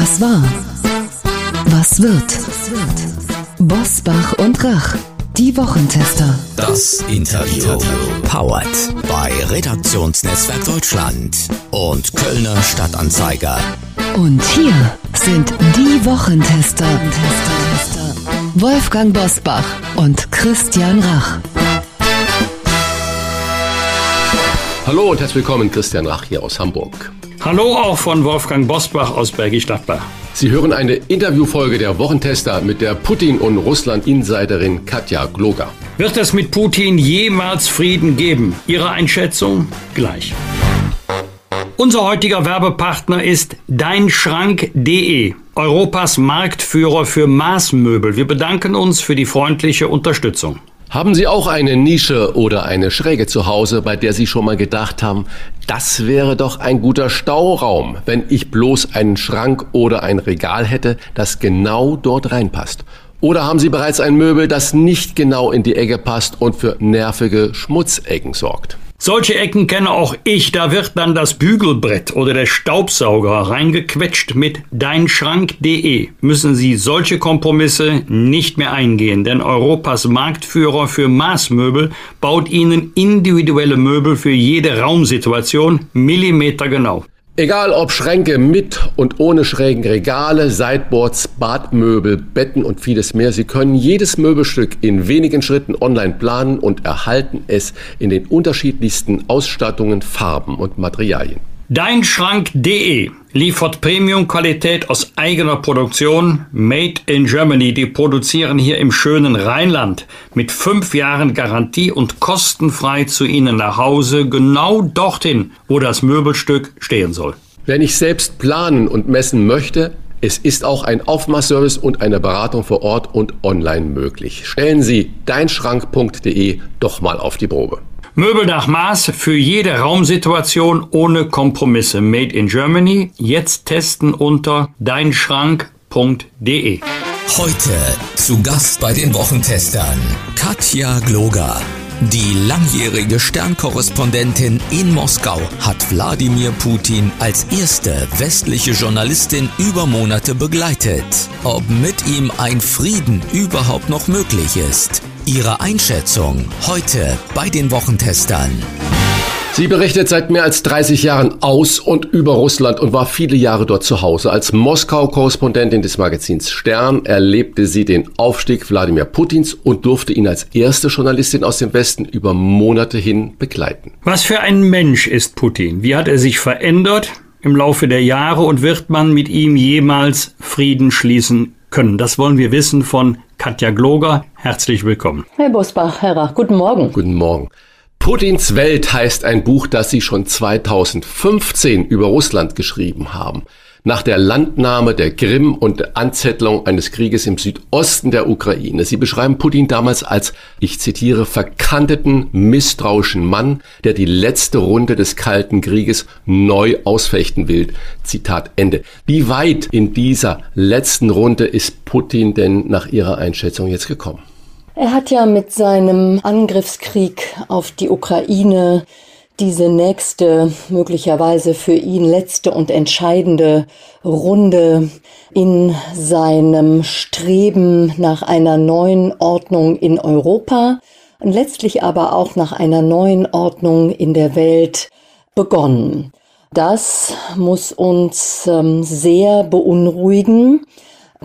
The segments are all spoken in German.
Was war? Was wird? Bosbach und Rach, die Wochentester. Das Interview. Powered bei Redaktionsnetzwerk Deutschland und Kölner Stadtanzeiger. Und hier sind die Wochentester. Wolfgang Bosbach und Christian Rach. Hallo und herzlich willkommen, Christian Rach hier aus Hamburg. Hallo auch von Wolfgang Bosbach aus Bergisch Gladbach. Sie hören eine Interviewfolge der Wochentester mit der Putin- und Russland-Insiderin Katja Gloger. Wird es mit Putin jemals Frieden geben? Ihre Einschätzung gleich. Unser heutiger Werbepartner ist deinschrank.de, Europas Marktführer für Maßmöbel. Wir bedanken uns für die freundliche Unterstützung. Haben Sie auch eine Nische oder eine Schräge zu Hause, bei der Sie schon mal gedacht haben, das wäre doch ein guter Stauraum, wenn ich bloß einen Schrank oder ein Regal hätte, das genau dort reinpasst? Oder haben Sie bereits ein Möbel, das nicht genau in die Ecke passt und für nervige Schmutzecken sorgt? Solche Ecken kenne auch ich. Da wird dann das Bügelbrett oder der Staubsauger reingequetscht mit deinschrank.de. Müssen Sie solche Kompromisse nicht mehr eingehen, denn Europas Marktführer für Maßmöbel baut Ihnen individuelle Möbel für jede Raumsituation millimetergenau. Egal ob Schränke mit und ohne schrägen Regale, Sideboards, Badmöbel, Betten und vieles mehr, Sie können jedes Möbelstück in wenigen Schritten online planen und erhalten es in den unterschiedlichsten Ausstattungen, Farben und Materialien. Deinschrank.de liefert Premium-Qualität aus eigener Produktion, made in Germany. Die produzieren hier im schönen Rheinland mit fünf Jahren Garantie und kostenfrei zu Ihnen nach Hause, genau dorthin, wo das Möbelstück stehen soll. Wenn ich selbst planen und messen möchte, es ist auch ein Aufmaßservice und eine Beratung vor Ort und online möglich. Stellen Sie deinschrank.de doch mal auf die Probe. Möbel nach Maß für jede Raumsituation ohne Kompromisse. Made in Germany. Jetzt testen unter deinschrank.de. Heute zu Gast bei den Wochentestern Katja Gloger. Die langjährige Sternkorrespondentin in Moskau hat Wladimir Putin als erste westliche Journalistin über Monate begleitet. Ob mit ihm ein Frieden überhaupt noch möglich ist. Ihre Einschätzung heute bei den Wochentestern. Sie berichtet seit mehr als 30 Jahren aus und über Russland und war viele Jahre dort zu Hause. Als Moskau-Korrespondentin des Magazins Stern erlebte sie den Aufstieg Wladimir Putins und durfte ihn als erste Journalistin aus dem Westen über Monate hin begleiten. Was für ein Mensch ist Putin? Wie hat er sich verändert im Laufe der Jahre und wird man mit ihm jemals Frieden schließen können? Das wollen wir wissen von Katja Gloger. Herzlich willkommen. Herr Bosbach, Herr Rach, guten Morgen. Guten Morgen. Putins Welt heißt ein Buch, das Sie schon 2015 über Russland geschrieben haben. Nach der Landnahme der Krim und der Anzettlung eines Krieges im Südosten der Ukraine. Sie beschreiben Putin damals als, ich zitiere, verkanteten, misstrauischen Mann, der die letzte Runde des Kalten Krieges neu ausfechten will. Zitat Ende. Wie weit in dieser letzten Runde ist Putin denn nach Ihrer Einschätzung jetzt gekommen? Er hat ja mit seinem Angriffskrieg auf die Ukraine diese nächste, möglicherweise für ihn letzte und entscheidende Runde in seinem Streben nach einer neuen Ordnung in Europa und letztlich aber auch nach einer neuen Ordnung in der Welt begonnen. Das muss uns ähm, sehr beunruhigen.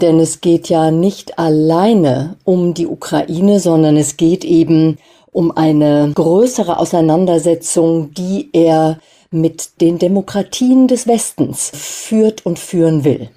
Denn es geht ja nicht alleine um die Ukraine, sondern es geht eben um eine größere Auseinandersetzung, die er mit den Demokratien des Westens führt und führen will.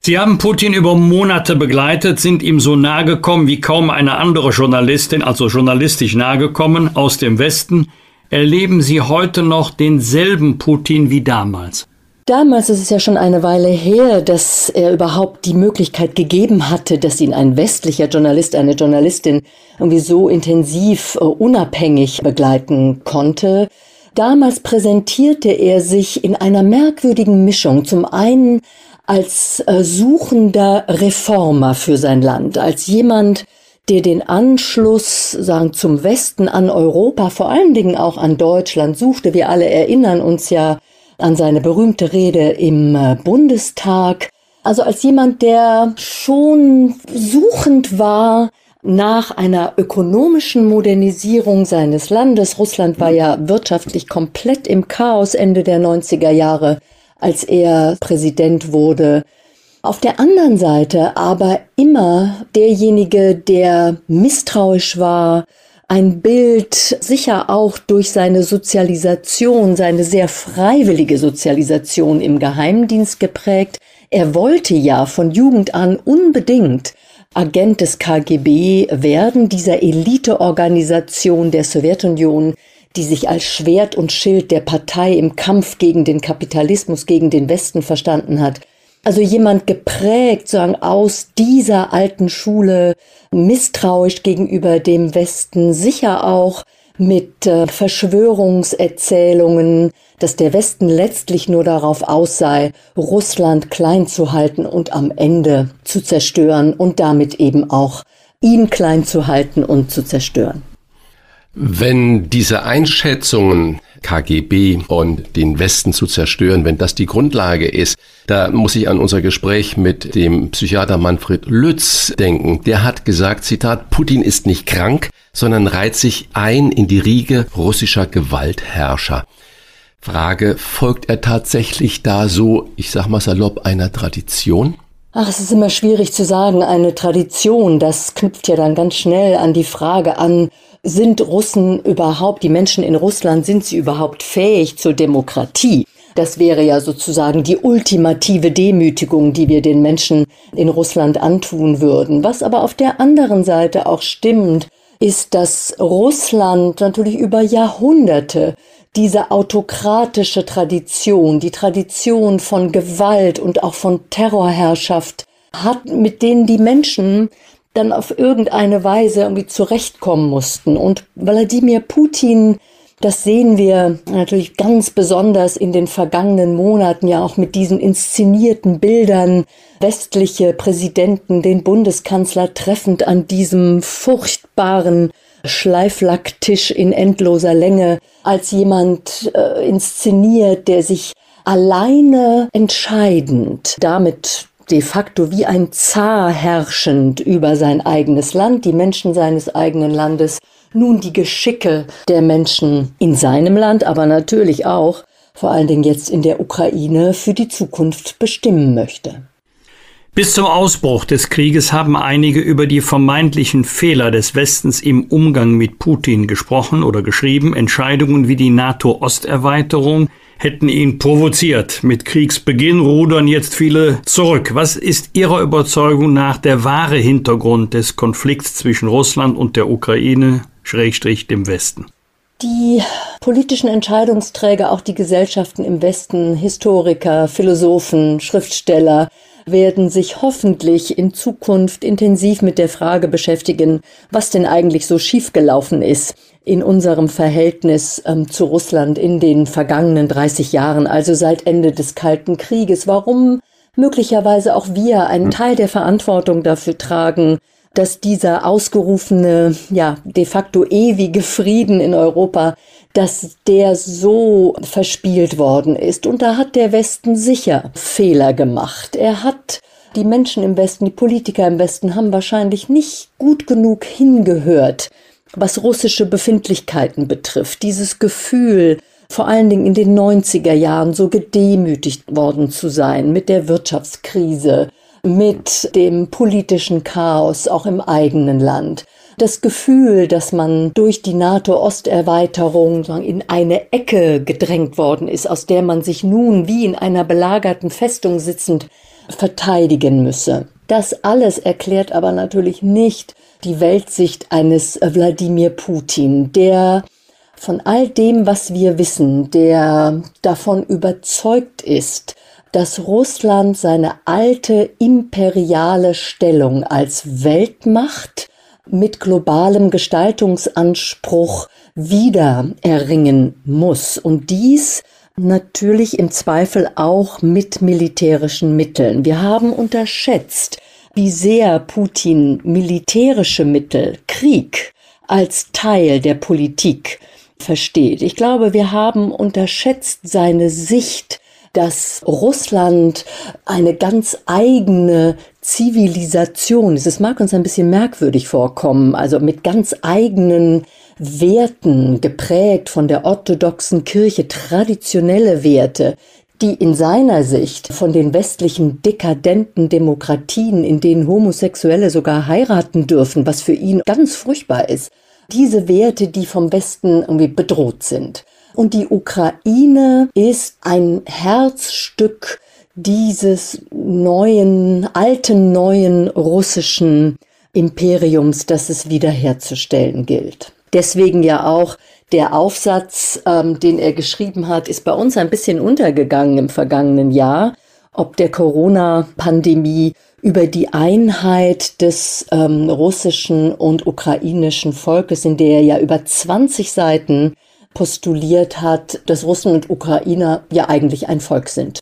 Sie haben Putin über Monate begleitet, sind ihm so nahe gekommen wie kaum eine andere Journalistin, also journalistisch nahe gekommen aus dem Westen. Erleben Sie heute noch denselben Putin wie damals? Damals ist es ja schon eine Weile her, dass er überhaupt die Möglichkeit gegeben hatte, dass ihn ein westlicher Journalist, eine Journalistin irgendwie so intensiv uh, unabhängig begleiten konnte. Damals präsentierte er sich in einer merkwürdigen Mischung. Zum einen als äh, suchender Reformer für sein Land, als jemand, der den Anschluss sagen, zum Westen an Europa, vor allen Dingen auch an Deutschland suchte. Wir alle erinnern uns ja an seine berühmte Rede im äh, Bundestag, Also als jemand, der schon suchend war nach einer ökonomischen Modernisierung seines Landes. Russland war ja wirtschaftlich komplett im Chaos Ende der 90er Jahre, als er Präsident wurde. Auf der anderen Seite aber immer derjenige, der misstrauisch war, ein Bild sicher auch durch seine Sozialisation, seine sehr freiwillige Sozialisation im Geheimdienst geprägt. Er wollte ja von Jugend an unbedingt Agent des KGB werden, dieser Eliteorganisation der Sowjetunion, die sich als Schwert und Schild der Partei im Kampf gegen den Kapitalismus, gegen den Westen verstanden hat. Also jemand geprägt, sagen, aus dieser alten Schule, misstrauisch gegenüber dem Westen, sicher auch mit äh, Verschwörungserzählungen, dass der Westen letztlich nur darauf aus sei, Russland klein zu halten und am Ende zu zerstören und damit eben auch ihn klein zu halten und zu zerstören. Wenn diese Einschätzungen KGB und den Westen zu zerstören, wenn das die Grundlage ist, da muss ich an unser Gespräch mit dem Psychiater Manfred Lütz denken. Der hat gesagt, Zitat, Putin ist nicht krank, sondern reiht sich ein in die Riege russischer Gewaltherrscher. Frage, folgt er tatsächlich da so, ich sag mal salopp, einer Tradition? Ach, es ist immer schwierig zu sagen, eine Tradition, das knüpft ja dann ganz schnell an die Frage an, sind Russen überhaupt, die Menschen in Russland, sind sie überhaupt fähig zur Demokratie? Das wäre ja sozusagen die ultimative Demütigung, die wir den Menschen in Russland antun würden. Was aber auf der anderen Seite auch stimmt, ist, dass Russland natürlich über Jahrhunderte diese autokratische Tradition, die Tradition von Gewalt und auch von Terrorherrschaft hat, mit denen die Menschen dann auf irgendeine Weise irgendwie zurechtkommen mussten. Und Wladimir Putin, das sehen wir natürlich ganz besonders in den vergangenen Monaten ja auch mit diesen inszenierten Bildern, westliche Präsidenten, den Bundeskanzler treffend an diesem furchtbaren Schleiflacktisch in endloser Länge als jemand äh, inszeniert, der sich alleine entscheidend damit de facto wie ein Zar herrschend über sein eigenes Land, die Menschen seines eigenen Landes, nun die Geschicke der Menschen in seinem Land, aber natürlich auch vor allen Dingen jetzt in der Ukraine für die Zukunft bestimmen möchte. Bis zum Ausbruch des Krieges haben einige über die vermeintlichen Fehler des Westens im Umgang mit Putin gesprochen oder geschrieben. Entscheidungen wie die NATO-Osterweiterung hätten ihn provoziert. Mit Kriegsbeginn rudern jetzt viele zurück. Was ist Ihrer Überzeugung nach der wahre Hintergrund des Konflikts zwischen Russland und der Ukraine, Schrägstrich dem Westen? Die politischen Entscheidungsträger, auch die Gesellschaften im Westen, Historiker, Philosophen, Schriftsteller, werden sich hoffentlich in Zukunft intensiv mit der Frage beschäftigen, was denn eigentlich so schiefgelaufen ist in unserem Verhältnis ähm, zu Russland in den vergangenen 30 Jahren, also seit Ende des Kalten Krieges. Warum möglicherweise auch wir einen Teil der Verantwortung dafür tragen, dass dieser ausgerufene, ja, de facto ewige Frieden in Europa dass der so verspielt worden ist. Und da hat der Westen sicher Fehler gemacht. Er hat die Menschen im Westen, die Politiker im Westen haben wahrscheinlich nicht gut genug hingehört, was russische Befindlichkeiten betrifft. Dieses Gefühl, vor allen Dingen in den 90er Jahren so gedemütigt worden zu sein mit der Wirtschaftskrise, mit dem politischen Chaos auch im eigenen Land das Gefühl, dass man durch die NATO-Osterweiterung in eine Ecke gedrängt worden ist, aus der man sich nun wie in einer belagerten Festung sitzend verteidigen müsse. Das alles erklärt aber natürlich nicht die Weltsicht eines Wladimir Putin, der von all dem, was wir wissen, der davon überzeugt ist, dass Russland seine alte imperiale Stellung als Weltmacht mit globalem Gestaltungsanspruch wieder erringen muss. Und dies natürlich im Zweifel auch mit militärischen Mitteln. Wir haben unterschätzt, wie sehr Putin militärische Mittel, Krieg als Teil der Politik versteht. Ich glaube, wir haben unterschätzt seine Sicht dass Russland eine ganz eigene Zivilisation ist. Es mag uns ein bisschen merkwürdig vorkommen, also mit ganz eigenen Werten geprägt von der orthodoxen Kirche, traditionelle Werte, die in seiner Sicht von den westlichen dekadenten Demokratien, in denen Homosexuelle sogar heiraten dürfen, was für ihn ganz furchtbar ist, diese Werte, die vom Westen irgendwie bedroht sind. Und die Ukraine ist ein Herzstück dieses neuen, alten, neuen russischen Imperiums, das es wiederherzustellen gilt. Deswegen ja auch der Aufsatz, ähm, den er geschrieben hat, ist bei uns ein bisschen untergegangen im vergangenen Jahr, ob der Corona-Pandemie über die Einheit des ähm, russischen und ukrainischen Volkes, in der er ja über 20 Seiten postuliert hat, dass Russen und Ukrainer ja eigentlich ein Volk sind.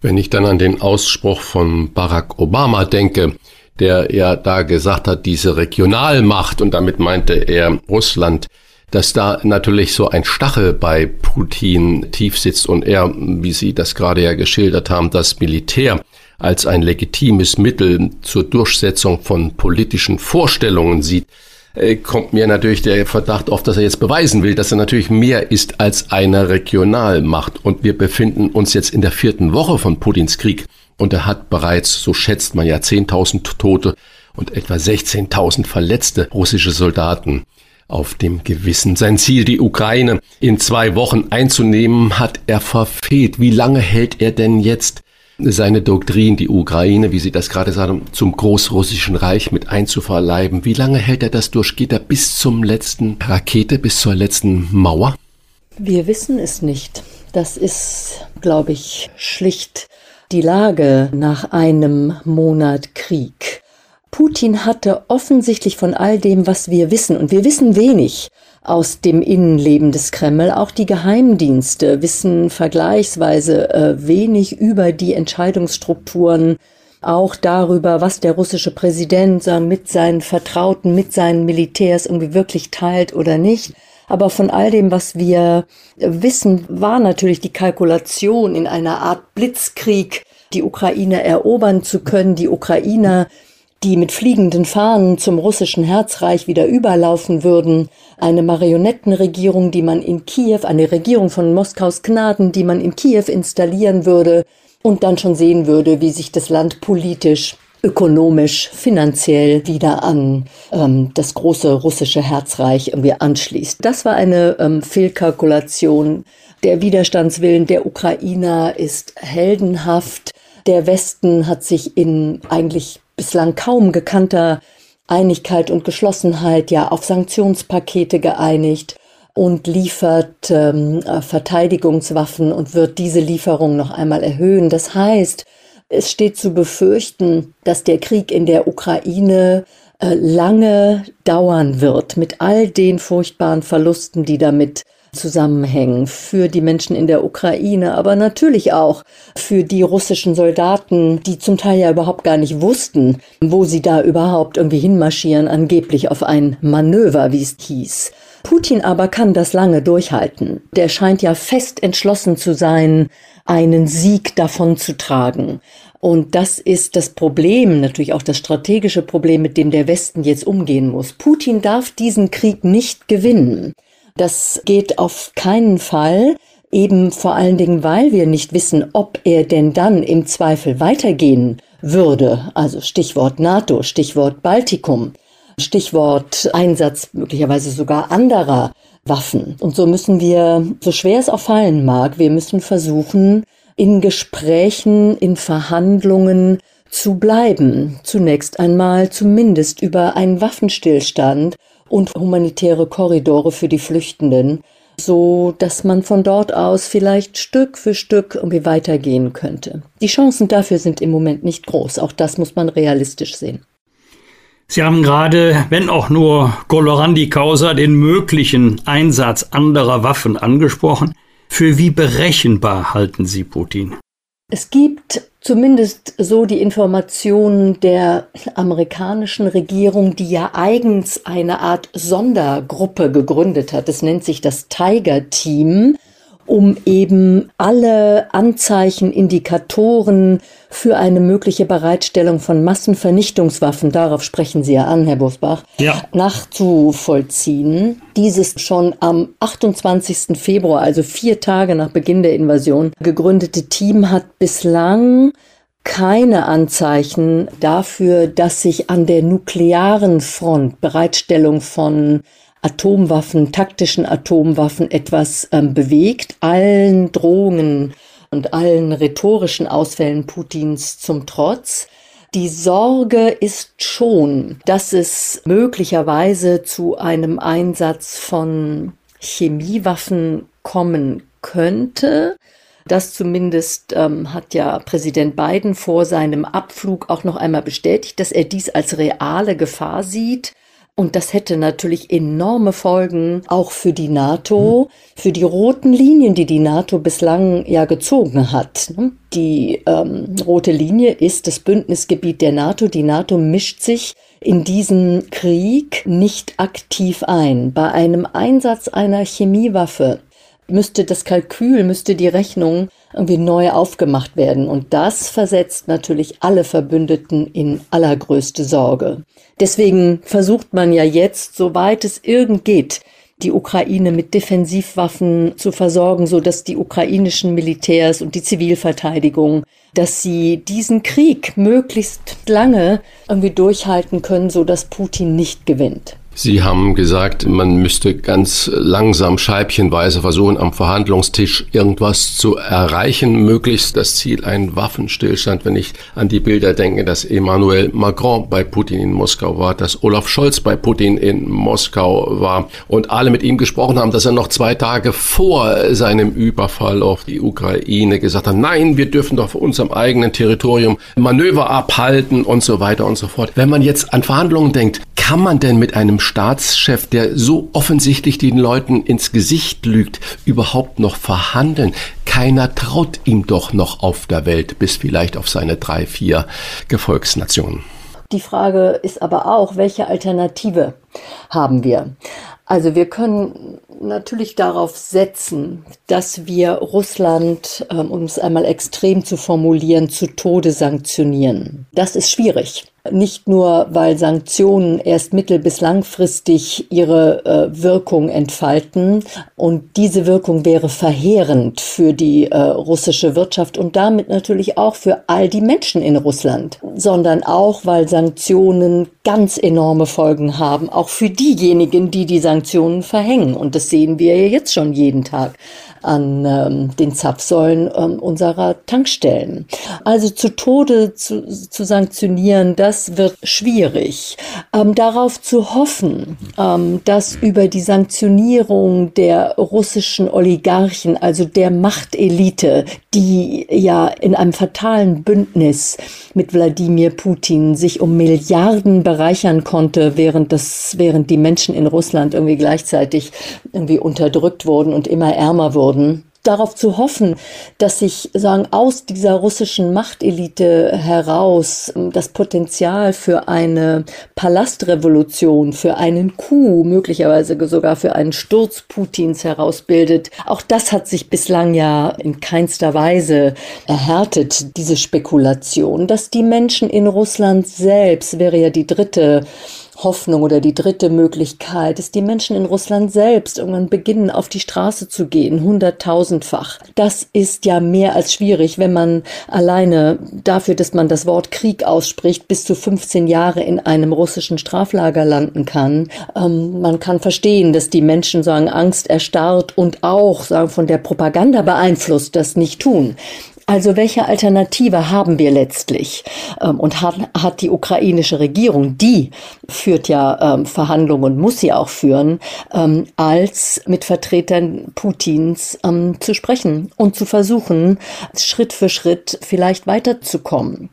Wenn ich dann an den Ausspruch von Barack Obama denke, der ja da gesagt hat, diese Regionalmacht, und damit meinte er Russland, dass da natürlich so ein Stachel bei Putin tief sitzt und er, wie Sie das gerade ja geschildert haben, das Militär als ein legitimes Mittel zur Durchsetzung von politischen Vorstellungen sieht, äh, kommt mir natürlich der Verdacht auf, dass er jetzt beweisen will, dass er natürlich mehr ist als eine Regionalmacht. Und wir befinden uns jetzt in der vierten Woche von Putins Krieg. Und er hat bereits, so schätzt man ja, 10.000 Tote und etwa 16.000 verletzte russische Soldaten auf dem Gewissen. Sein Ziel, die Ukraine in zwei Wochen einzunehmen, hat er verfehlt. Wie lange hält er denn jetzt seine Doktrin, die Ukraine, wie Sie das gerade sagen, zum Großrussischen Reich mit einzuverleiben? Wie lange hält er das durch? Geht er bis zum letzten Rakete, bis zur letzten Mauer? Wir wissen es nicht. Das ist, glaube ich, schlicht die Lage nach einem Monat Krieg. Putin hatte offensichtlich von all dem, was wir wissen, und wir wissen wenig aus dem Innenleben des Kreml, auch die Geheimdienste wissen vergleichsweise äh, wenig über die Entscheidungsstrukturen, auch darüber, was der russische Präsident mit seinen Vertrauten, mit seinen Militärs irgendwie wirklich teilt oder nicht. Aber von all dem, was wir wissen, war natürlich die Kalkulation in einer Art Blitzkrieg, die Ukraine erobern zu können, die Ukrainer die mit fliegenden Fahnen zum russischen Herzreich wieder überlaufen würden, eine Marionettenregierung, die man in Kiew, eine Regierung von Moskaus Gnaden, die man in Kiew installieren würde und dann schon sehen würde, wie sich das Land politisch ökonomisch, finanziell wieder an ähm, das große russische Herzreich irgendwie anschließt. Das war eine ähm, Fehlkalkulation. Der Widerstandswillen der Ukrainer ist heldenhaft. Der Westen hat sich in eigentlich bislang kaum gekannter Einigkeit und Geschlossenheit ja auf Sanktionspakete geeinigt und liefert ähm, äh, Verteidigungswaffen und wird diese Lieferung noch einmal erhöhen. Das heißt, es steht zu befürchten, dass der Krieg in der Ukraine äh, lange dauern wird, mit all den furchtbaren Verlusten, die damit zusammenhängen für die Menschen in der Ukraine, aber natürlich auch für die russischen Soldaten, die zum Teil ja überhaupt gar nicht wussten, wo sie da überhaupt irgendwie hinmarschieren, angeblich auf ein Manöver, wie es hieß. Putin aber kann das lange durchhalten. Der scheint ja fest entschlossen zu sein, einen Sieg davon zu tragen. Und das ist das Problem, natürlich auch das strategische Problem, mit dem der Westen jetzt umgehen muss. Putin darf diesen Krieg nicht gewinnen. Das geht auf keinen Fall, eben vor allen Dingen, weil wir nicht wissen, ob er denn dann im Zweifel weitergehen würde. Also Stichwort NATO, Stichwort Baltikum, Stichwort Einsatz möglicherweise sogar anderer Waffen. Und so müssen wir, so schwer es auch fallen mag, wir müssen versuchen, in Gesprächen, in Verhandlungen zu bleiben. Zunächst einmal zumindest über einen Waffenstillstand und humanitäre Korridore für die Flüchtenden, so dass man von dort aus vielleicht Stück für Stück irgendwie weitergehen könnte. Die Chancen dafür sind im Moment nicht groß. Auch das muss man realistisch sehen. Sie haben gerade, wenn auch nur Colorandi Causa, den möglichen Einsatz anderer Waffen angesprochen. Für wie berechenbar halten Sie Putin? Es gibt zumindest so die Informationen der amerikanischen Regierung, die ja eigens eine Art Sondergruppe gegründet hat. Es nennt sich das Tiger Team. Um eben alle Anzeichen, Indikatoren für eine mögliche Bereitstellung von Massenvernichtungswaffen, darauf sprechen Sie ja an, Herr Bosbach, ja. nachzuvollziehen. Dieses schon am 28. Februar, also vier Tage nach Beginn der Invasion, gegründete Team hat bislang keine Anzeichen dafür, dass sich an der nuklearen Front Bereitstellung von Atomwaffen, taktischen Atomwaffen etwas ähm, bewegt. Allen Drohungen und allen rhetorischen Ausfällen Putins zum Trotz. Die Sorge ist schon, dass es möglicherweise zu einem Einsatz von Chemiewaffen kommen könnte. Das zumindest ähm, hat ja Präsident Biden vor seinem Abflug auch noch einmal bestätigt, dass er dies als reale Gefahr sieht. Und das hätte natürlich enorme Folgen auch für die NATO, für die roten Linien, die die NATO bislang ja gezogen hat. Die ähm, rote Linie ist das Bündnisgebiet der NATO. Die NATO mischt sich in diesen Krieg nicht aktiv ein. Bei einem Einsatz einer Chemiewaffe müsste das Kalkül, müsste die Rechnung irgendwie neu aufgemacht werden. Und das versetzt natürlich alle Verbündeten in allergrößte Sorge. Deswegen versucht man ja jetzt, soweit es irgend geht, die Ukraine mit Defensivwaffen zu versorgen, so dass die ukrainischen Militärs und die Zivilverteidigung, dass sie diesen Krieg möglichst lange irgendwie durchhalten können, so dass Putin nicht gewinnt. Sie haben gesagt, man müsste ganz langsam scheibchenweise versuchen, am Verhandlungstisch irgendwas zu erreichen, möglichst das Ziel ein Waffenstillstand. Wenn ich an die Bilder denke, dass Emmanuel Macron bei Putin in Moskau war, dass Olaf Scholz bei Putin in Moskau war und alle mit ihm gesprochen haben, dass er noch zwei Tage vor seinem Überfall auf die Ukraine gesagt hat, nein, wir dürfen doch auf unserem eigenen Territorium Manöver abhalten und so weiter und so fort. Wenn man jetzt an Verhandlungen denkt, kann man denn mit einem Staatschef, der so offensichtlich den Leuten ins Gesicht lügt, überhaupt noch verhandeln? Keiner traut ihm doch noch auf der Welt, bis vielleicht auf seine drei, vier Gefolgsnationen. Die Frage ist aber auch, welche Alternative haben wir? Also wir können natürlich darauf setzen, dass wir Russland, ähm, um es einmal extrem zu formulieren, zu Tode sanktionieren. Das ist schwierig. Nicht nur, weil Sanktionen erst mittel- bis langfristig ihre äh, Wirkung entfalten. Und diese Wirkung wäre verheerend für die äh, russische Wirtschaft und damit natürlich auch für all die Menschen in Russland, sondern auch, weil Sanktionen ganz enorme Folgen haben, auch für diejenigen, die die Sanktionen verhängen. Und das sehen wir ja jetzt schon jeden Tag an ähm, den Zapfsäulen ähm, unserer Tankstellen. Also zu Tode zu, zu sanktionieren, das wird schwierig. Ähm, darauf zu hoffen, ähm, dass über die Sanktionierung der russischen Oligarchen, also der Machtelite, die ja in einem fatalen Bündnis mit Wladimir Putin sich um Milliarden bereichern konnte, während das, während die Menschen in Russland irgendwie gleichzeitig irgendwie unterdrückt wurden und immer ärmer wurden darauf zu hoffen, dass sich sagen aus dieser russischen Machtelite heraus ähm, das Potenzial für eine Palastrevolution, für einen Coup, möglicherweise sogar für einen Sturz Putins herausbildet. Auch das hat sich bislang ja in keinster Weise erhärtet, diese Spekulation, dass die Menschen in Russland selbst wäre ja die dritte Hoffnung oder die dritte Möglichkeit ist, die Menschen in Russland selbst irgendwann beginnen, auf die Straße zu gehen, hunderttausendfach. Das ist ja mehr als schwierig, wenn man alleine dafür, dass man das Wort Krieg ausspricht, bis zu 15 Jahre in einem russischen Straflager landen kann. Ähm, man kann verstehen, dass die Menschen sagen, Angst erstarrt und auch sagen, von der Propaganda beeinflusst, das nicht tun. Also welche Alternative haben wir letztlich? Ähm, und hat, hat die ukrainische Regierung, die führt ja ähm, Verhandlungen und muss sie auch führen, ähm, als mit Vertretern Putins zu sprechen und zu versuchen, Schritt für Schritt vielleicht weiterzukommen.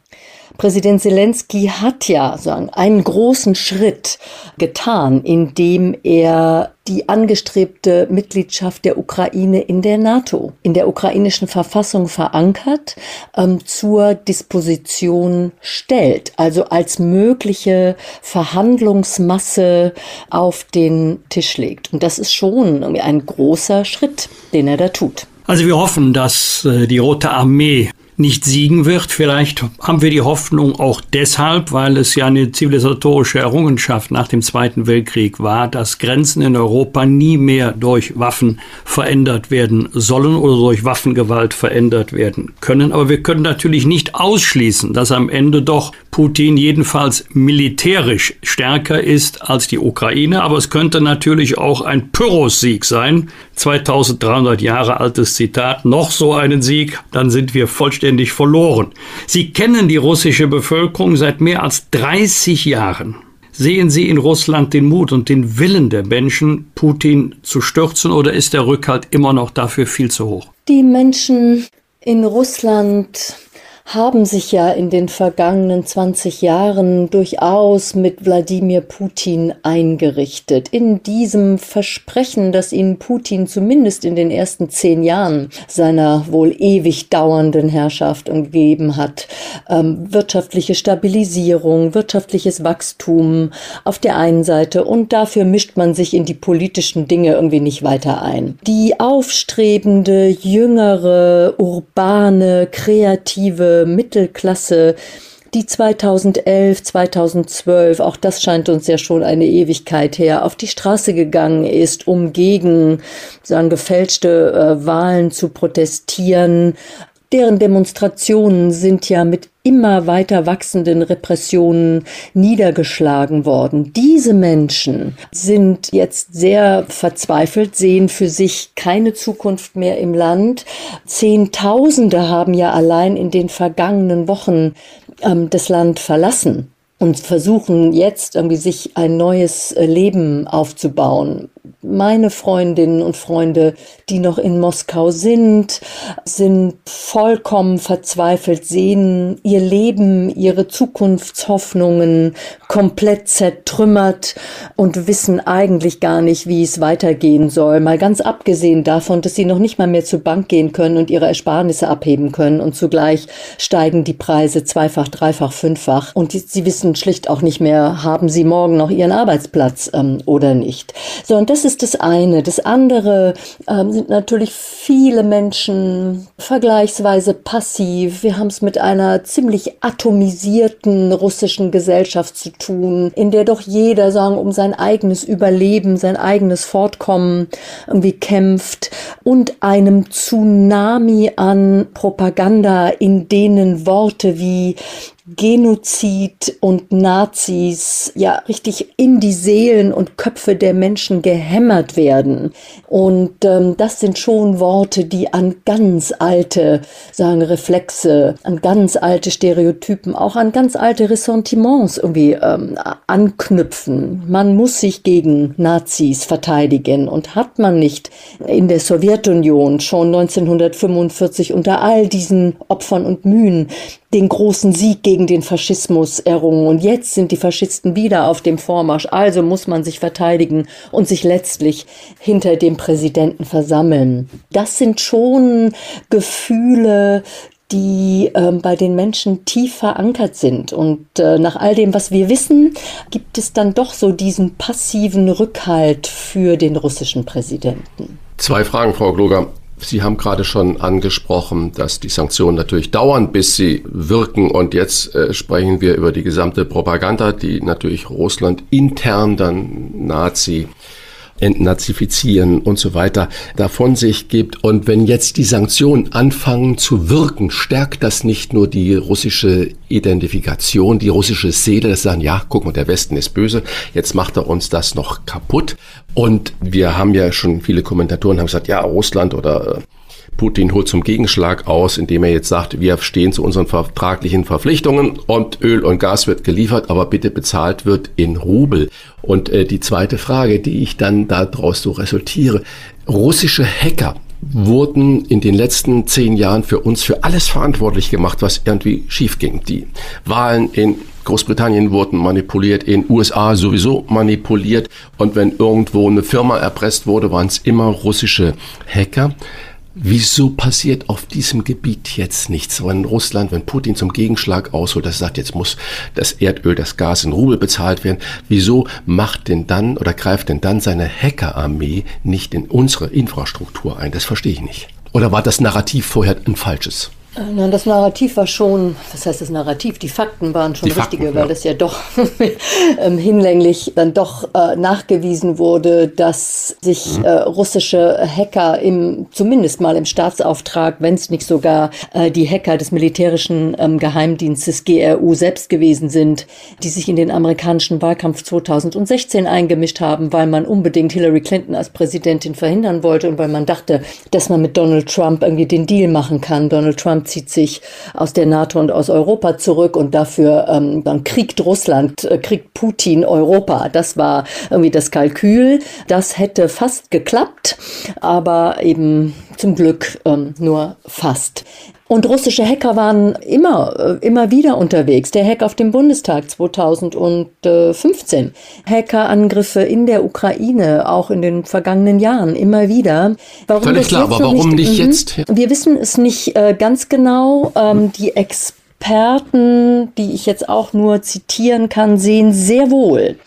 Präsident Zelensky hat ja sagen, einen großen Schritt getan, indem er die angestrebte Mitgliedschaft der Ukraine in der NATO, in der ukrainischen Verfassung verankert, ähm, zur Disposition stellt, also als mögliche Verhandlungsmasse auf den Tisch legt. Und das ist schon ein großer Schritt, den er da tut. Also wir hoffen, dass äh, die Rote Armee nicht siegen wird. Vielleicht haben wir die Hoffnung auch deshalb, weil es ja eine zivilisatorische Errungenschaft nach dem Zweiten Weltkrieg war, dass Grenzen in Europa nie mehr durch Waffen verändert werden sollen oder durch Waffengewalt verändert werden können. Aber wir können natürlich nicht ausschließen, dass am Ende doch Putin jedenfalls militärisch stärker ist als die Ukraine. Aber es könnte natürlich auch ein Pyrrhus-Sieg sein. 2300 Jahre altes Zitat. Noch so einen Sieg, dann sind wir vollständig verloren. Sie kennen die russische Bevölkerung seit mehr als 30 Jahren. Sehen Sie in Russland den Mut und den Willen der Menschen, Putin zu stürzen, oder ist der Rückhalt immer noch dafür viel zu hoch? Die Menschen in Russland haben sich ja in den vergangenen 20 Jahren durchaus mit Wladimir Putin eingerichtet. In diesem Versprechen, das ihnen Putin zumindest in den ersten zehn Jahren seiner wohl ewig dauernden Herrschaft gegeben hat. Ähm, wirtschaftliche Stabilisierung, wirtschaftliches Wachstum auf der einen Seite und dafür mischt man sich in die politischen Dinge irgendwie nicht weiter ein. Die aufstrebende, jüngere, urbane, kreative Mittelklasse, die 2011, 2012, auch das scheint uns ja schon eine Ewigkeit her, auf die Straße gegangen ist, um gegen sagen, gefälschte äh, Wahlen zu protestieren. Deren Demonstrationen sind ja mit immer weiter wachsenden Repressionen niedergeschlagen worden. Diese Menschen sind jetzt sehr verzweifelt, sehen für sich keine Zukunft mehr im Land. Zehntausende haben ja allein in den vergangenen Wochen ähm, das Land verlassen und versuchen jetzt irgendwie sich ein neues äh, Leben aufzubauen meine Freundinnen und Freunde, die noch in Moskau sind, sind vollkommen verzweifelt, sehen ihr Leben, ihre Zukunftshoffnungen komplett zertrümmert und wissen eigentlich gar nicht, wie es weitergehen soll. Mal ganz abgesehen davon, dass sie noch nicht mal mehr zur Bank gehen können und ihre Ersparnisse abheben können und zugleich steigen die Preise zweifach, dreifach, fünffach und sie wissen schlicht auch nicht mehr, haben sie morgen noch ihren Arbeitsplatz ähm, oder nicht. So, und das ist das eine. Das andere ähm, sind natürlich viele Menschen vergleichsweise passiv. Wir haben es mit einer ziemlich atomisierten russischen Gesellschaft zu tun, in der doch jeder sagen um sein eigenes Überleben, sein eigenes Fortkommen irgendwie kämpft und einem Tsunami an Propaganda, in denen Worte wie Genozid und Nazis ja richtig in die Seelen und Köpfe der Menschen gehämmert werden. Und ähm, das sind schon Worte, die an ganz alte, sagen Reflexe, an ganz alte Stereotypen, auch an ganz alte Ressentiments irgendwie ähm, anknüpfen. Man muss sich gegen Nazis verteidigen und hat man nicht in der Sowjetunion schon 1945 unter all diesen Opfern und Mühen den großen Sieg gegen den Faschismus errungen. Und jetzt sind die Faschisten wieder auf dem Vormarsch. Also muss man sich verteidigen und sich letztlich hinter dem Präsidenten versammeln. Das sind schon Gefühle, die äh, bei den Menschen tief verankert sind. Und äh, nach all dem, was wir wissen, gibt es dann doch so diesen passiven Rückhalt für den russischen Präsidenten. Zwei Fragen, Frau Gloger. Sie haben gerade schon angesprochen, dass die Sanktionen natürlich dauern, bis sie wirken. Und jetzt äh, sprechen wir über die gesamte Propaganda, die natürlich Russland intern dann Nazi entnazifizieren und so weiter davon sich gibt. Und wenn jetzt die Sanktionen anfangen zu wirken, stärkt das nicht nur die russische Identifikation, die russische Seele, das sagen, ja, guck mal, der Westen ist böse, jetzt macht er uns das noch kaputt. Und wir haben ja schon viele Kommentatoren haben gesagt, ja, Russland oder äh, Putin holt zum Gegenschlag aus, indem er jetzt sagt, wir stehen zu unseren vertraglichen Verpflichtungen und Öl und Gas wird geliefert, aber bitte bezahlt wird in Rubel. Und äh, die zweite Frage, die ich dann daraus so resultiere, russische Hacker wurden in den letzten zehn Jahren für uns für alles verantwortlich gemacht, was irgendwie schief ging. Die Wahlen in Großbritannien wurden manipuliert, in USA sowieso manipuliert. Und wenn irgendwo eine Firma erpresst wurde, waren es immer russische Hacker. Wieso passiert auf diesem Gebiet jetzt nichts? Wenn Russland, wenn Putin zum Gegenschlag ausholt, das sagt, jetzt muss das Erdöl, das Gas in Rubel bezahlt werden. Wieso macht denn dann oder greift denn dann seine Hackerarmee nicht in unsere Infrastruktur ein? Das verstehe ich nicht. Oder war das Narrativ vorher ein falsches? Nein, das Narrativ war schon, was heißt das Narrativ? Die Fakten waren schon Die richtige, Fakten, weil ja. das ja doch ähm, hinlänglich dann doch äh, nachgewiesen wurde, dass sich Mhm. äh, russische Hacker im, zumindest mal im Staatsauftrag, wenn es nicht sogar äh, die Hacker des militärischen ähm, Geheimdienstes GRU selbst gewesen sind, die sich in den amerikanischen Wahlkampf 2016 eingemischt haben, weil man unbedingt Hillary Clinton als Präsidentin verhindern wollte und weil man dachte, dass man mit Donald Trump irgendwie den Deal machen kann. Donald Trump zieht sich aus der NATO und aus Europa zurück und dafür ähm, dann kriegt Russland, äh, kriegt Putin Europa. Das war irgendwie das Kalkül. Das hätte fast geklappt, aber eben zum Glück ähm, nur fast. Und russische Hacker waren immer, äh, immer wieder unterwegs. Der Hack auf dem Bundestag 2015. Hackerangriffe in der Ukraine, auch in den vergangenen Jahren, immer wieder. Warum Völlig klar, aber warum nicht Mhm. jetzt? Wir wissen es nicht äh, ganz genau. Ähm, die Experten, die ich jetzt auch nur zitieren kann, sehen sehr wohl,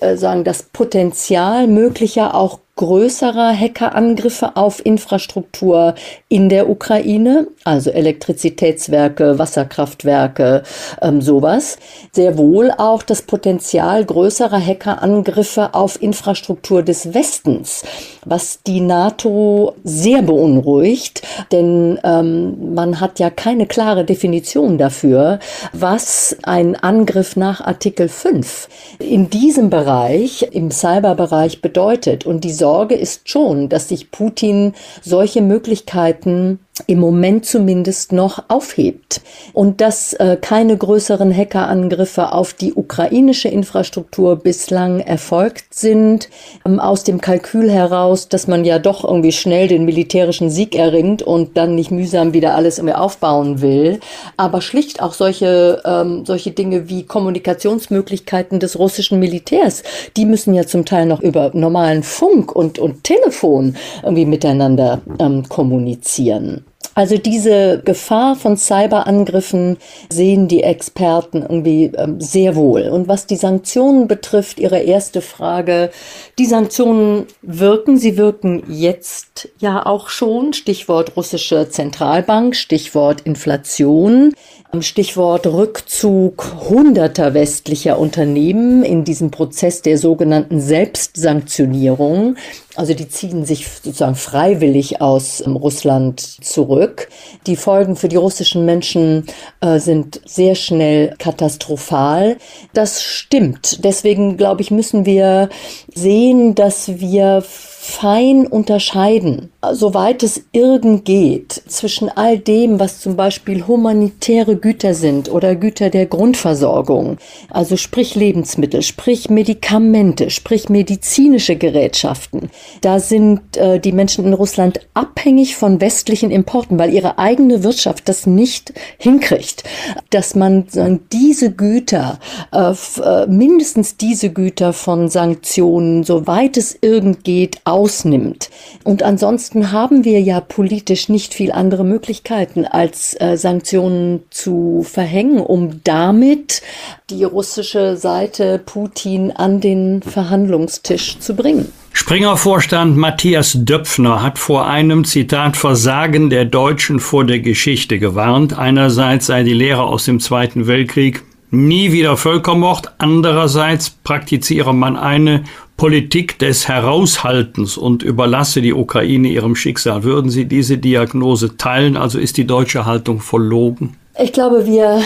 äh, sagen das Potenzial möglicher auch größerer Hackerangriffe auf Infrastruktur in der Ukraine, also Elektrizitätswerke, Wasserkraftwerke, ähm, sowas. Sehr wohl auch das Potenzial größerer Hackerangriffe auf Infrastruktur des Westens, was die NATO sehr beunruhigt, denn ähm, man hat ja keine klare Definition dafür, was ein Angriff nach Artikel 5 in diesem Bereich, im Cyberbereich bedeutet. Und die Sorge ist schon, dass sich Putin solche Möglichkeiten im Moment zumindest noch aufhebt und dass äh, keine größeren Hackerangriffe auf die ukrainische Infrastruktur bislang erfolgt sind, ähm, aus dem Kalkül heraus, dass man ja doch irgendwie schnell den militärischen Sieg erringt und dann nicht mühsam wieder alles irgendwie aufbauen will, aber schlicht auch solche, ähm, solche Dinge wie Kommunikationsmöglichkeiten des russischen Militärs, die müssen ja zum Teil noch über normalen Funk und, und Telefon irgendwie miteinander ähm, kommunizieren. Also diese Gefahr von Cyberangriffen sehen die Experten irgendwie ähm, sehr wohl. Und was die Sanktionen betrifft, Ihre erste Frage, die Sanktionen wirken, sie wirken jetzt ja auch schon. Stichwort russische Zentralbank, Stichwort Inflation. Stichwort Rückzug hunderter westlicher Unternehmen in diesem Prozess der sogenannten Selbstsanktionierung. Also die ziehen sich sozusagen freiwillig aus ähm, Russland zurück. Die Folgen für die russischen Menschen äh, sind sehr schnell katastrophal. Das stimmt. Deswegen, glaube ich, müssen wir sehen, dass wir fein unterscheiden, soweit es irgend geht, zwischen all dem, was zum Beispiel humanitäre Güter sind oder Güter der Grundversorgung, also sprich Lebensmittel, sprich Medikamente, sprich medizinische Gerätschaften. Da sind äh, die Menschen in Russland abhängig von westlichen Importen, weil ihre eigene Wirtschaft das nicht hinkriegt, dass man sagen, diese Güter, äh, äh, mindestens diese Güter von Sanktionen, soweit es irgend geht, ausnimmt. Und ansonsten haben wir ja politisch nicht viel andere Möglichkeiten, als äh, Sanktionen zu verhängen, um damit die russische Seite Putin an den Verhandlungstisch zu bringen. Springer-Vorstand Matthias Döpfner hat vor einem Zitat Versagen der Deutschen vor der Geschichte gewarnt. Einerseits sei die Lehre aus dem Zweiten Weltkrieg nie wieder Völkermord, andererseits praktiziere man eine Politik des Heraushaltens und überlasse die Ukraine ihrem Schicksal. Würden Sie diese Diagnose teilen? Also ist die deutsche Haltung verlogen? Ich glaube, wir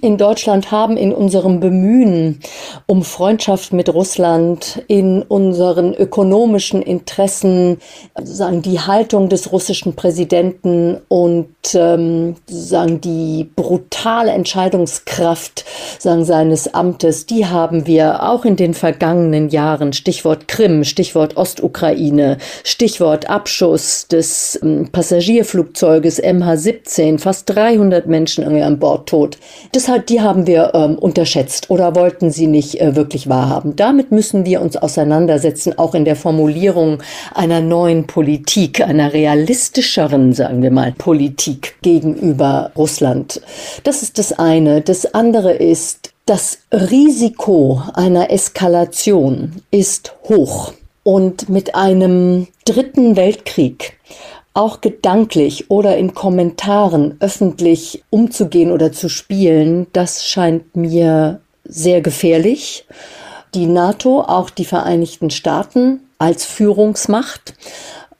in Deutschland haben in unserem Bemühen um Freundschaft mit Russland, in unseren ökonomischen Interessen, sagen die Haltung des russischen Präsidenten und ähm, sagen die brutale Entscheidungskraft sagen seines Amtes, die haben wir auch in den vergangenen Jahren. Stichwort Krim, Stichwort Ostukraine, Stichwort Abschuss des ähm, Passagierflugzeuges MH17, fast 300 Menschen irgendwie an Bord tot. Deshalb, die haben wir ähm, unterschätzt oder wollten sie nicht äh, wirklich wahrhaben. Damit müssen wir uns auseinandersetzen, auch in der Formulierung einer neuen Politik, einer realistischeren, sagen wir mal, Politik gegenüber Russland. Das ist das eine. Das andere ist, das Risiko einer Eskalation ist hoch. Und mit einem dritten Weltkrieg auch gedanklich oder in Kommentaren öffentlich umzugehen oder zu spielen, das scheint mir sehr gefährlich. Die NATO, auch die Vereinigten Staaten als Führungsmacht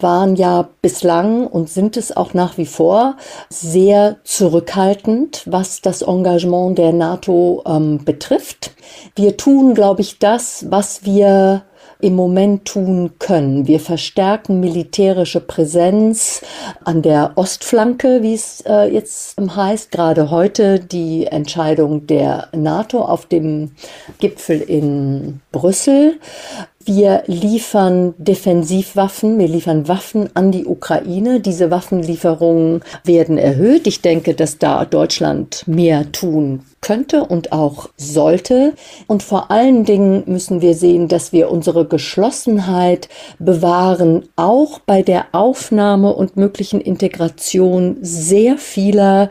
waren ja bislang und sind es auch nach wie vor sehr zurückhaltend, was das Engagement der NATO ähm, betrifft. Wir tun, glaube ich, das, was wir im Moment tun können. Wir verstärken militärische Präsenz an der Ostflanke, wie es äh, jetzt heißt. Gerade heute die Entscheidung der NATO auf dem Gipfel in Brüssel. Wir liefern Defensivwaffen, wir liefern Waffen an die Ukraine. Diese Waffenlieferungen werden erhöht. Ich denke, dass da Deutschland mehr tun könnte und auch sollte. Und vor allen Dingen müssen wir sehen, dass wir unsere Geschlossenheit bewahren, auch bei der Aufnahme und möglichen Integration sehr vieler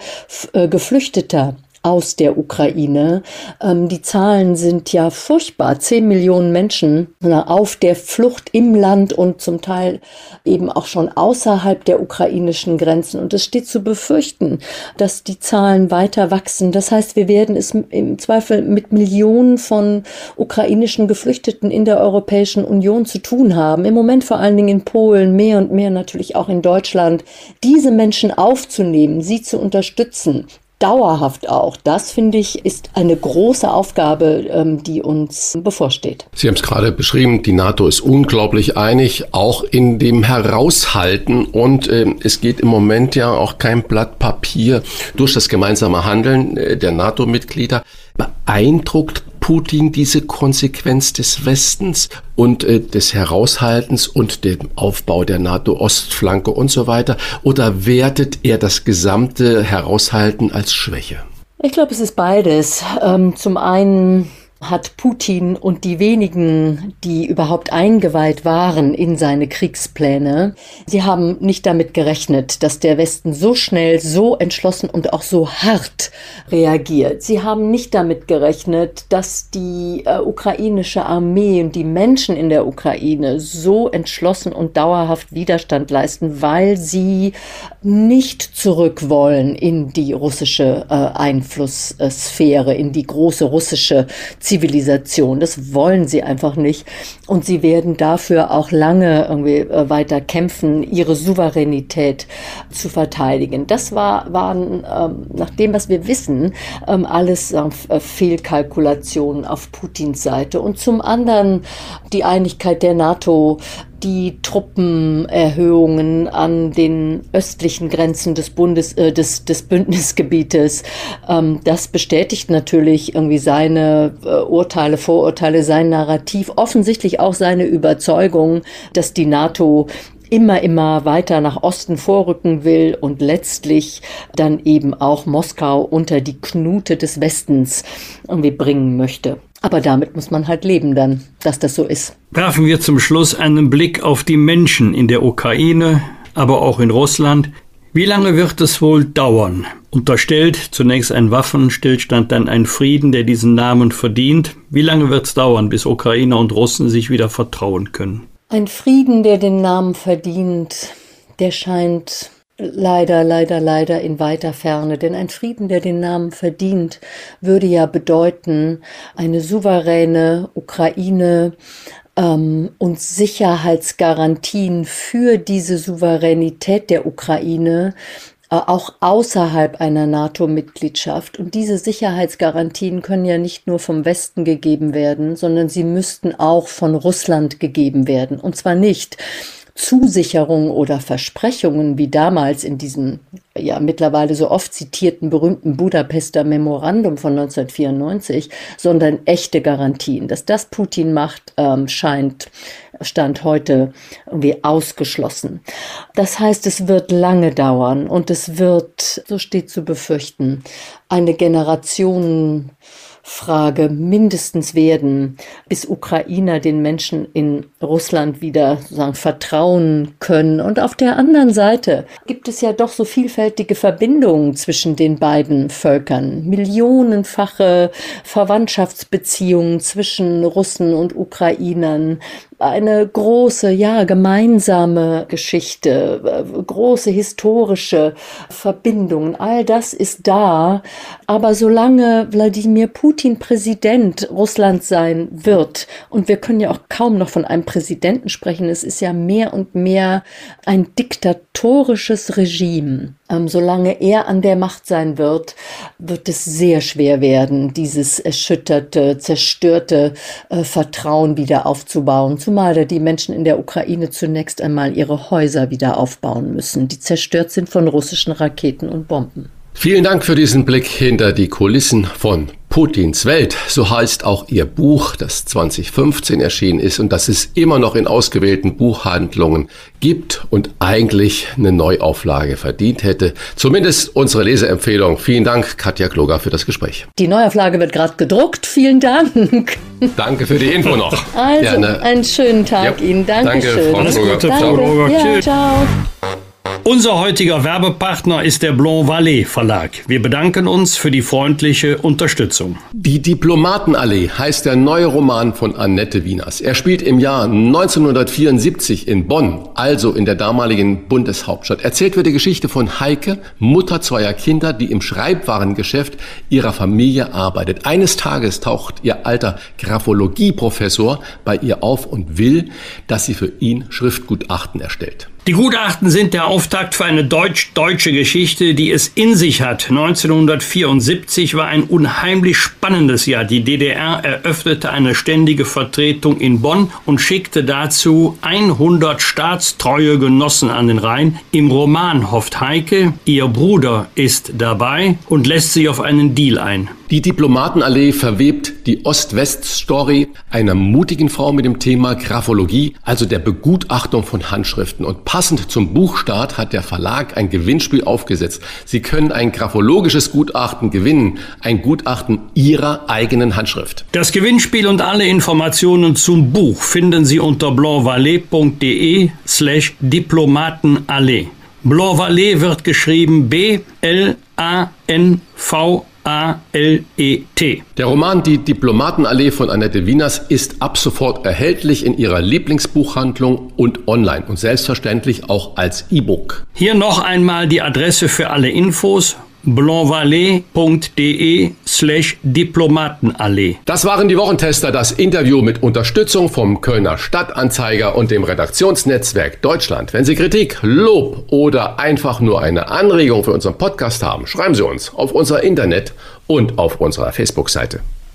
äh, Geflüchteter aus der Ukraine. Ähm, die Zahlen sind ja furchtbar. Zehn Millionen Menschen auf der Flucht im Land und zum Teil eben auch schon außerhalb der ukrainischen Grenzen. Und es steht zu befürchten, dass die Zahlen weiter wachsen. Das heißt, wir werden es im Zweifel mit Millionen von ukrainischen Geflüchteten in der Europäischen Union zu tun haben. Im Moment vor allen Dingen in Polen, mehr und mehr natürlich auch in Deutschland. Diese Menschen aufzunehmen, sie zu unterstützen, dauerhaft auch. Das finde ich ist eine große Aufgabe, ähm, die uns bevorsteht. Sie haben es gerade beschrieben, die NATO ist unglaublich einig, auch in dem Heraushalten und äh, es geht im Moment ja auch kein Blatt Papier durch das gemeinsame Handeln äh, der NATO-Mitglieder. Beeindruckt Putin diese Konsequenz des Westens und äh, des Heraushaltens und dem Aufbau der NATO-Ostflanke und so weiter? Oder wertet er das gesamte Heraushalten als Schwäche? Ich glaube, es ist beides. Ähm, zum einen hat Putin und die wenigen, die überhaupt eingeweiht waren in seine Kriegspläne, sie haben nicht damit gerechnet, dass der Westen so schnell, so entschlossen und auch so hart reagiert. Sie haben nicht damit gerechnet, dass die äh, ukrainische Armee und die Menschen in der Ukraine so entschlossen und dauerhaft Widerstand leisten, weil sie nicht zurück wollen in die russische äh, Einflusssphäre, in die große russische Zivilisation. Zivilisation. Das wollen sie einfach nicht. Und sie werden dafür auch lange irgendwie äh, weiter kämpfen, ihre Souveränität zu verteidigen. Das war, waren, ähm, nach dem, was wir wissen, ähm, alles äh, Fehlkalkulationen auf Putins Seite. Und zum anderen die Einigkeit der NATO die Truppenerhöhungen an den östlichen Grenzen des Bundes, äh, des, des Bündnisgebietes. Ähm, das bestätigt natürlich irgendwie seine äh, Urteile, Vorurteile, sein Narrativ, offensichtlich auch seine Überzeugung, dass die NATO immer, immer weiter nach Osten vorrücken will und letztlich dann eben auch Moskau unter die Knute des Westens irgendwie bringen möchte. Aber damit muss man halt leben dann, dass das so ist. Werfen wir zum Schluss einen Blick auf die Menschen in der Ukraine, aber auch in Russland. Wie lange wird es wohl dauern? Unterstellt zunächst ein Waffenstillstand, dann ein Frieden, der diesen Namen verdient. Wie lange wird es dauern, bis Ukrainer und Russen sich wieder vertrauen können? Ein Frieden, der den Namen verdient, der scheint Leider, leider, leider in weiter Ferne, denn ein Frieden, der den Namen verdient, würde ja bedeuten, eine souveräne Ukraine ähm, und Sicherheitsgarantien für diese Souveränität der Ukraine äh, auch außerhalb einer NATO-Mitgliedschaft. Und diese Sicherheitsgarantien können ja nicht nur vom Westen gegeben werden, sondern sie müssten auch von Russland gegeben werden. Und zwar nicht Zusicherungen oder Versprechungen wie damals in diesem ja mittlerweile so oft zitierten berühmten Budapester Memorandum von 1994, sondern echte Garantien. Dass das Putin macht, ähm, scheint Stand heute irgendwie ausgeschlossen. Das heißt, es wird lange dauern und es wird, so steht zu befürchten, eine Generation Frage mindestens werden, bis Ukrainer den Menschen in Russland wieder sozusagen vertrauen können. Und auf der anderen Seite gibt es ja doch so vielfältige Verbindungen zwischen den beiden Völkern. Millionenfache Verwandtschaftsbeziehungen zwischen Russen und Ukrainern, eine große, ja, gemeinsame Geschichte, große historische Verbindungen. All das ist da. Aber solange Wladimir Putin Präsident Russlands sein wird, und wir können ja auch kaum noch von einem Präsidenten sprechen, es ist ja mehr und mehr ein diktatorisches Regime. Ähm, solange er an der Macht sein wird, wird es sehr schwer werden, dieses erschütterte, zerstörte äh, Vertrauen wieder aufzubauen. Zumal die Menschen in der Ukraine zunächst einmal ihre Häuser wieder aufbauen müssen, die zerstört sind von russischen Raketen und Bomben. Vielen Dank für diesen Blick hinter die Kulissen von Putins Welt, so heißt auch ihr Buch, das 2015 erschienen ist und das es immer noch in ausgewählten Buchhandlungen gibt und eigentlich eine Neuauflage verdient hätte. Zumindest unsere Leseempfehlung. Vielen Dank, Katja Kloger, für das Gespräch. Die Neuauflage wird gerade gedruckt. Vielen Dank. Danke für die Info noch. Also, Gerne. einen schönen Tag ja, Ihnen. Dankeschön. Danke, Frau Kloger. Danke. Ja, ciao. Unser heutiger Werbepartner ist der Blanc Vallée Verlag. Wir bedanken uns für die freundliche Unterstützung. Die Diplomatenallee heißt der neue Roman von Annette Wieners. Er spielt im Jahr 1974 in Bonn, also in der damaligen Bundeshauptstadt. Erzählt wird die Geschichte von Heike, Mutter zweier Kinder, die im Schreibwarengeschäft ihrer Familie arbeitet. Eines Tages taucht ihr alter Graphologie-Professor bei ihr auf und will, dass sie für ihn Schriftgutachten erstellt. Die Gutachten sind der Auftakt für eine deutsch-deutsche Geschichte, die es in sich hat. 1974 war ein unheimlich spannendes Jahr. Die DDR eröffnete eine ständige Vertretung in Bonn und schickte dazu 100 staatstreue Genossen an den Rhein. Im Roman hofft Heike, ihr Bruder ist dabei und lässt sich auf einen Deal ein. Die Diplomatenallee verwebt die Ost-West-Story einer mutigen Frau mit dem Thema Graphologie, also der Begutachtung von Handschriften. Und passend zum Buchstart hat der Verlag ein Gewinnspiel aufgesetzt. Sie können ein graphologisches Gutachten gewinnen, ein Gutachten Ihrer eigenen Handschrift. Das Gewinnspiel und alle Informationen zum Buch finden Sie unter blancvalet.de slash Diplomatenallee. Blancvalet wird geschrieben B-L-A-N-V A-L-E-T. Der Roman Die Diplomatenallee von Annette Wieners ist ab sofort erhältlich in ihrer Lieblingsbuchhandlung und online und selbstverständlich auch als E-Book. Hier noch einmal die Adresse für alle Infos blancvalet.de slash Diplomatenallee. Das waren die Wochentester, das Interview mit Unterstützung vom Kölner Stadtanzeiger und dem Redaktionsnetzwerk Deutschland. Wenn Sie Kritik, Lob oder einfach nur eine Anregung für unseren Podcast haben, schreiben Sie uns auf unser Internet und auf unserer Facebook-Seite.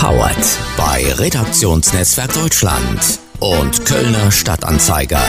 Powered bei Redaktionsnetzwerk Deutschland und Kölner Stadtanzeiger.